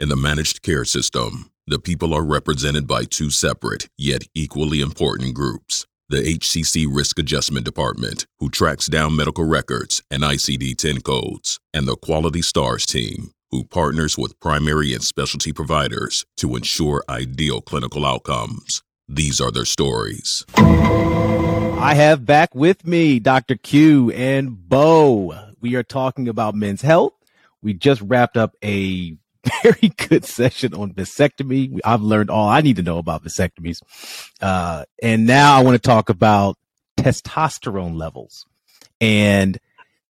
In the managed care system, the people are represented by two separate, yet equally important groups the HCC Risk Adjustment Department, who tracks down medical records and ICD 10 codes, and the Quality Stars team, who partners with primary and specialty providers to ensure ideal clinical outcomes. These are their stories. I have back with me Dr. Q and Bo. We are talking about men's health. We just wrapped up a very good session on vasectomy. I've learned all I need to know about vasectomies. Uh, and now I want to talk about testosterone levels. And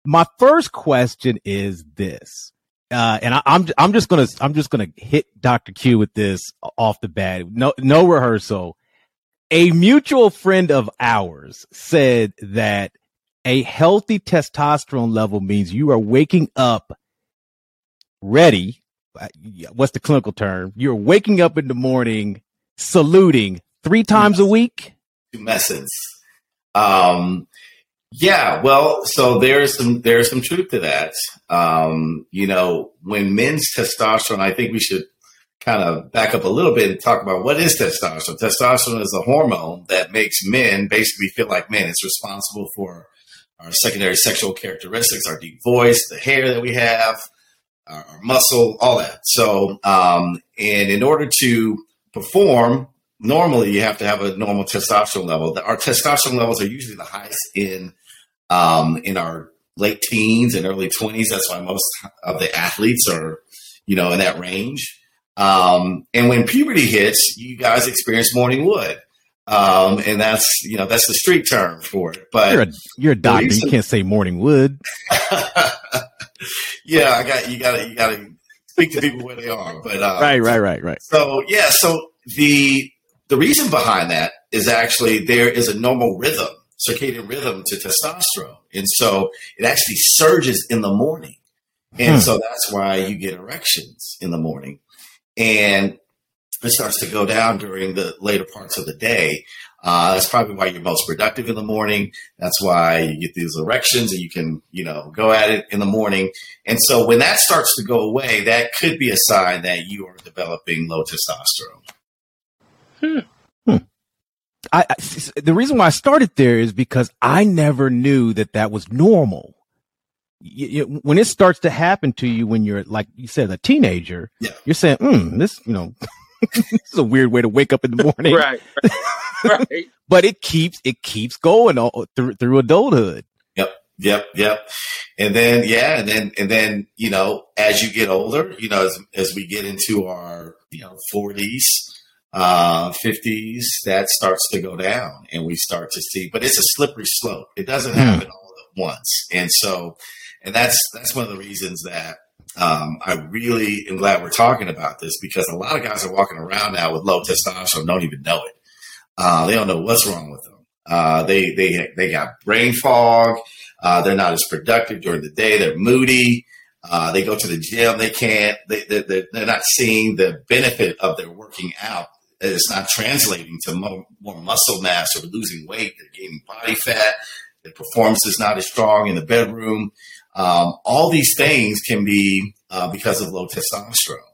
my first question is this. Uh, and I, am I'm, I'm just gonna I'm just gonna hit Dr. Q with this off the bat. No no rehearsal. A mutual friend of ours said that a healthy testosterone level means you are waking up ready what's the clinical term? You're waking up in the morning saluting three times a week. Tumescence. Um, yeah, well, so there's some there's some truth to that. Um, you know, when men's testosterone, I think we should kind of back up a little bit and talk about what is testosterone. Testosterone is a hormone that makes men basically feel like men. It's responsible for our secondary sexual characteristics, our deep voice, the hair that we have, our, muscle, all that. So, um, and in order to perform, normally you have to have a normal testosterone level. Our testosterone levels are usually the highest in um, in our late teens and early twenties. That's why most of the athletes are, you know, in that range. Um, and when puberty hits, you guys experience morning wood. Um, and that's you know that's the street term for it. But you're a, you're a doctor, you can't say morning wood. yeah, I got you. Got to you got to speak to people where they are. But uh, right, right, right, right. So yeah, so the the reason behind that is actually there is a normal rhythm, circadian rhythm to testosterone, and so it actually surges in the morning, and hmm. so that's why you get erections in the morning, and it starts to go down during the later parts of the day. Uh, that's probably why you're most productive in the morning. That's why you get these erections and you can, you know, go at it in the morning. And so when that starts to go away, that could be a sign that you are developing low testosterone. Hmm. hmm. I, I, the reason why I started there is because I never knew that that was normal. You, you, when it starts to happen to you when you're like you said a teenager, yeah. you're saying, hmm, "This, you know, this is a weird way to wake up in the morning." right. right. but it keeps it keeps going all, through through adulthood. Yep. Yep. Yep. And then yeah, and then and then you know as you get older, you know as as we get into our you know forties, uh, fifties, that starts to go down, and we start to see. But it's a slippery slope. It doesn't hmm. happen all at once, and so and that's that's one of the reasons that um, I really am glad we're talking about this because a lot of guys are walking around now with low testosterone, don't even know it. Uh, they don't know what's wrong with them. Uh, they they they got brain fog. Uh, they're not as productive during the day. They're moody. Uh, they go to the gym. They can't. They, they they're not seeing the benefit of their working out. It's not translating to more, more muscle mass or losing weight. They're gaining body fat. Their performance is not as strong in the bedroom. Um, all these things can be uh, because of low testosterone.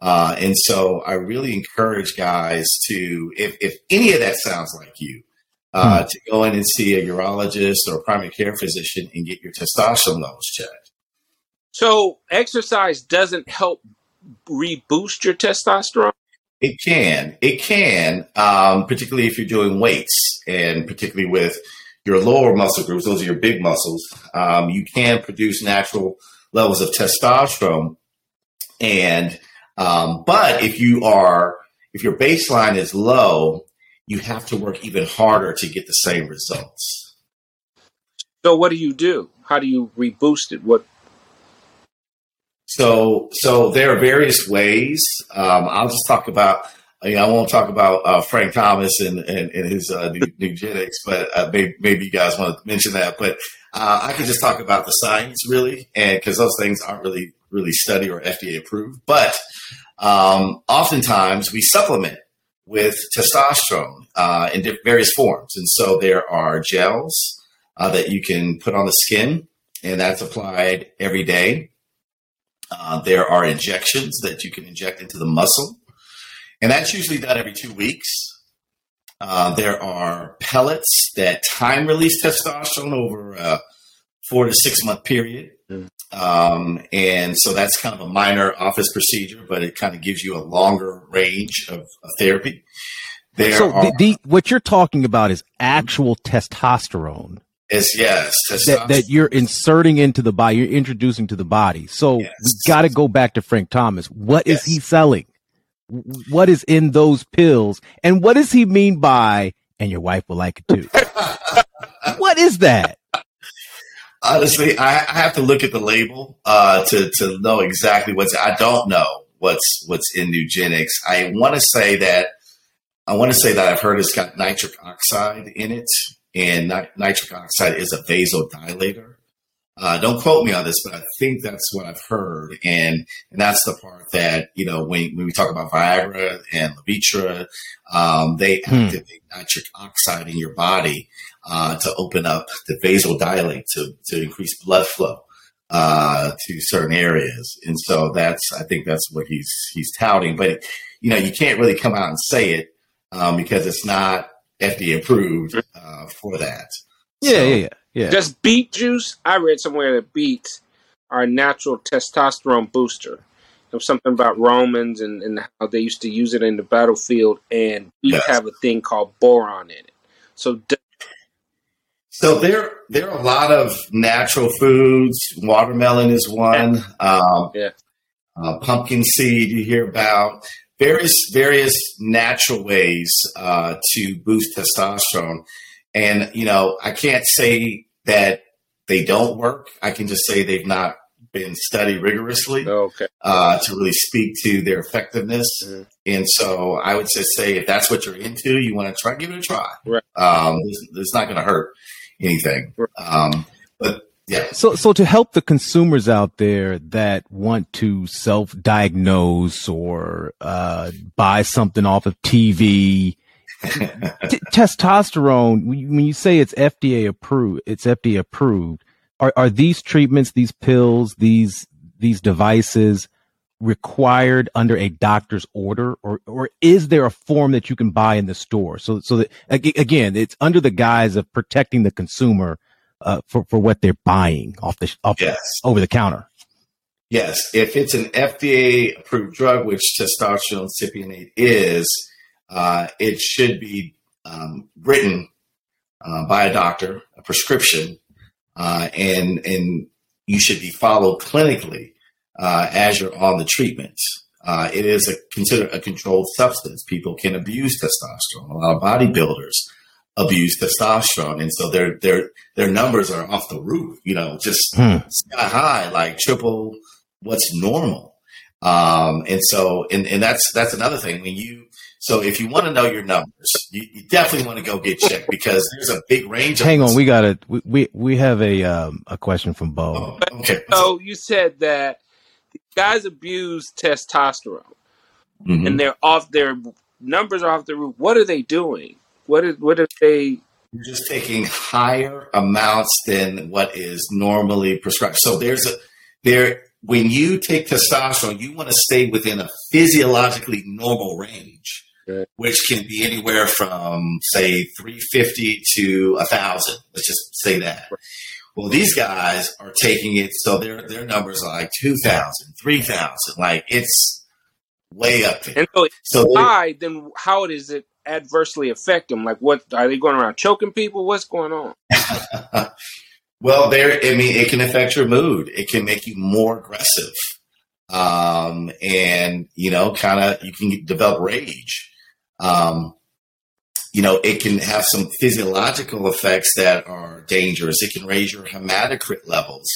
Uh, and so I really encourage guys to, if, if any of that sounds like you, uh, hmm. to go in and see a urologist or a primary care physician and get your testosterone levels checked. So exercise doesn't help reboost your testosterone? It can. It can, um, particularly if you're doing weights and particularly with your lower muscle groups, those are your big muscles. Um, you can produce natural levels of testosterone. And um, but if you are, if your baseline is low, you have to work even harder to get the same results. So what do you do? How do you reboost it? What? So, so there are various ways. Um, I'll just talk about. I, mean, I won't talk about uh, Frank Thomas and, and, and his uh, Nugenix, but uh, maybe, maybe, you guys want to mention that. But uh, I can just talk about the science, really, and because those things aren't really really study or FDA approved. But um, oftentimes we supplement with testosterone uh, in various forms. And so there are gels uh, that you can put on the skin, and that's applied every day. Uh, there are injections that you can inject into the muscle, and that's usually done every two weeks. Uh, there are pellets that time release testosterone over a four to six month period. Mm. Um, and so that's kind of a minor office procedure, but it kind of gives you a longer range of, of therapy. There so are, the, the, what you're talking about is actual testosterone. Is yes, that, that you're inserting into the body, you're introducing to the body. So yes. we got to go back to Frank Thomas. What yes. is he selling? What is in those pills, and what does he mean by? And your wife will like it too. what is that? Honestly, I, I, have to look at the label uh, to to know exactly what's. I don't know what's what's in Nugenix. I want to say that I want to say that I've heard it's got nitric oxide in it, and nitric oxide is a vasodilator. Uh, don't quote me on this, but I think that's what I've heard, and and that's the part that you know when, when we talk about Viagra and Levitra, um, they hmm. activate nitric oxide in your body uh, to open up the vasodilate to to increase blood flow uh, to certain areas, and so that's I think that's what he's he's touting. But you know you can't really come out and say it um, because it's not FDA approved uh, for that. Yeah, so, yeah, yeah, yeah. Just beet juice. I read somewhere that beets are a natural testosterone booster. There was something about Romans and, and how they used to use it in the battlefield, and beets yes. have a thing called boron in it. So, so there there are a lot of natural foods. Watermelon is one. Um, yeah. Uh, pumpkin seed you hear about various various natural ways uh, to boost testosterone. And you know, I can't say that they don't work. I can just say they've not been studied rigorously okay. uh, to really speak to their effectiveness. Mm-hmm. And so I would just say if that's what you're into, you want to try, give it a try. Right. Um, it's, it's, not going to hurt anything. Um, but yeah. So, so to help the consumers out there that want to self-diagnose or uh, buy something off of TV, t- testosterone. When you say it's FDA approved, it's FDA approved. Are are these treatments, these pills, these these devices required under a doctor's order, or or is there a form that you can buy in the store? So so that again, it's under the guise of protecting the consumer uh, for for what they're buying off the off yes. the, over the counter. Yes, if it's an FDA approved drug, which testosterone cypionate is, uh, it should be um, written uh, by a doctor, a prescription, uh, and and you should be followed clinically uh, as you're on the treatment. Uh, it is a, considered a controlled substance. People can abuse testosterone. A lot of bodybuilders abuse testosterone, and so their their their numbers are off the roof. You know, just hmm. sky high, like triple what's normal. Um, and so, and, and that's that's another thing. When you so if you want to know your numbers, you, you definitely want to go get checked because there's a big range. Hang on, we got it. We, we we have a um, a question from Bo. Oh, okay. So you said that guys abuse testosterone, mm-hmm. and they're off. Their numbers are off the roof. What are they doing? What is what if they? You're just taking higher amounts than what is normally prescribed. So there's a there when you take testosterone, you want to stay within a physiologically normal range, right. which can be anywhere from say 350 to 1,000. Let's just say that. Right. Well, these guys are taking it, so their their numbers are like 2,000, 3,000. Like it's way up there. And so, so high, then does it adversely affect them? Like, what are they going around choking people? What's going on? well, there. I mean, it can affect your mood. It can make you more aggressive, um, and you know, kind of you can develop rage. Um, you know, it can have some physiological effects that are dangerous. It can raise your hematocrit levels,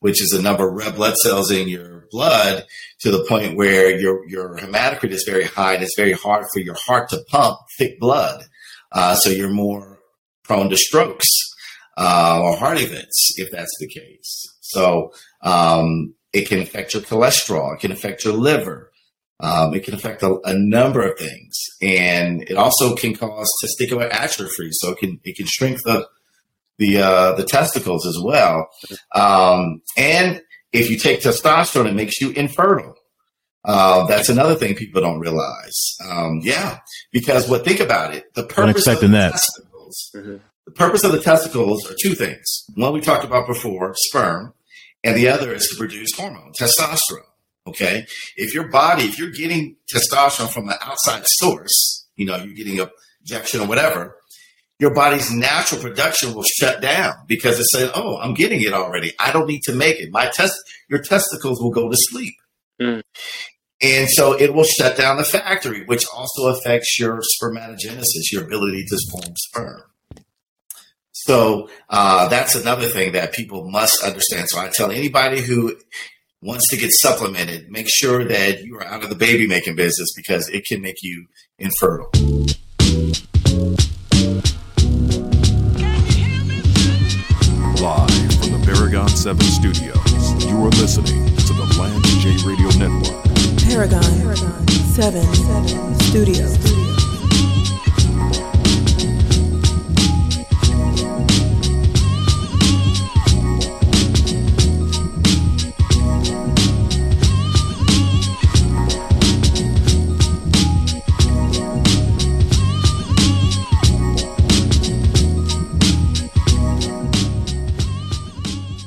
which is the number of red blood cells in your blood to the point where your, your hematocrit is very high and it's very hard for your heart to pump thick blood. Uh, so you're more prone to strokes uh, or heart events if that's the case. So um, it can affect your cholesterol, it can affect your liver. Um, it can affect a, a, number of things, and it also can cause testicular atrophy. So it can it can shrink the the uh, the testicles as well. Um, and if you take testosterone, it makes you infertile. Uh, that's another thing people don't realize. Um, yeah, because what think about it, the purpose of the that. testicles, mm-hmm. the purpose of the testicles are two things. One we talked about before, sperm, and the other is to produce hormone, testosterone. Okay, if your body, if you're getting testosterone from an outside source, you know, you're getting a injection or whatever, your body's natural production will shut down because it says, "Oh, I'm getting it already. I don't need to make it." My test, your testicles will go to sleep. Mm. And so it will shut down the factory, which also affects your spermatogenesis, your ability to form sperm. So uh, that's another thing that people must understand. So I tell anybody who wants to get supplemented, make sure that you are out of the baby making business because it can make you infertile. Live from the Paragon 7 studios, you are listening to the Lance J Radio Network. Paragon, Paragon 7, 7 Studios.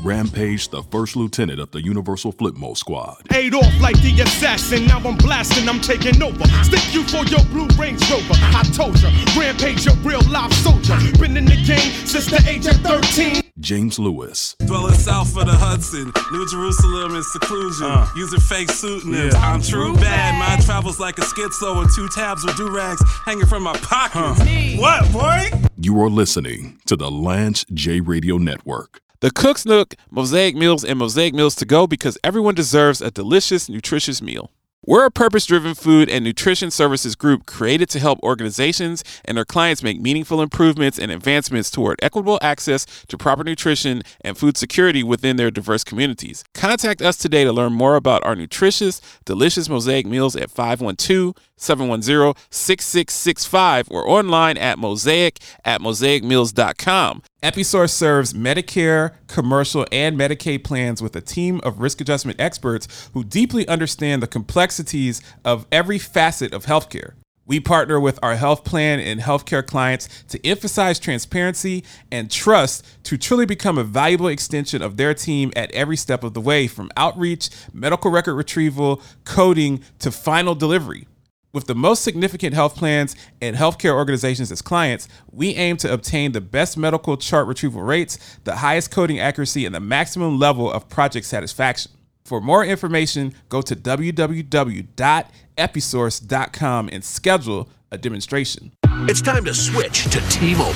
Rampage, the first lieutenant of the Universal Flipmode Squad. Ate off like the assassin, now I'm blasting, I'm taking over. Stick you for your blue Range Rover. I told ya, Rampage, a real live soldier. Been in the game since the age of 13. James Lewis. Dwelling south of the Hudson, New Jerusalem in seclusion, uh, using fake pseudonyms. Yeah. I'm true bad, mine travels like a schizo and two tabs with do rags hanging from my pockets. Huh. What, boy? You are listening to the Lance J Radio Network. The Cook's Nook, Mosaic Meals, and Mosaic Meals to go because everyone deserves a delicious, nutritious meal. We're a purpose driven food and nutrition services group created to help organizations and their clients make meaningful improvements and advancements toward equitable access to proper nutrition and food security within their diverse communities. Contact us today to learn more about our nutritious, delicious mosaic meals at 512 710 6665 or online at mosaic at mosaicmeals.com. Episource serves Medicare, commercial, and Medicaid plans with a team of risk adjustment experts who deeply understand the complexities of every facet of healthcare. We partner with our health plan and healthcare clients to emphasize transparency and trust to truly become a valuable extension of their team at every step of the way, from outreach, medical record retrieval, coding, to final delivery. With the most significant health plans and healthcare organizations as clients, we aim to obtain the best medical chart retrieval rates, the highest coding accuracy, and the maximum level of project satisfaction. For more information, go to www.episource.com and schedule a demonstration. It's time to switch to T-Mobile.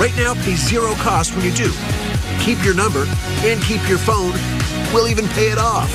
Right now, pay zero cost when you do. Keep your number and keep your phone. We'll even pay it off.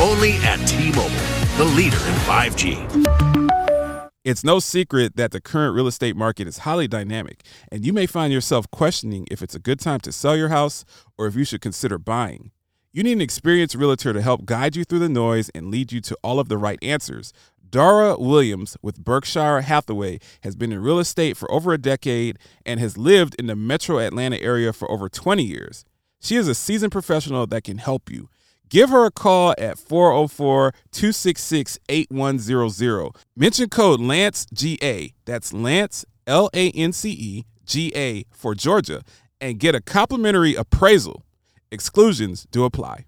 Only at T-Mobile the leader in 5G. It's no secret that the current real estate market is highly dynamic, and you may find yourself questioning if it's a good time to sell your house or if you should consider buying. You need an experienced realtor to help guide you through the noise and lead you to all of the right answers. Dara Williams with Berkshire Hathaway has been in real estate for over a decade and has lived in the metro Atlanta area for over 20 years. She is a seasoned professional that can help you. Give her a call at 404 266 8100. Mention code Lance GA. that's Lance, L A N C E, G A for Georgia, and get a complimentary appraisal. Exclusions do apply.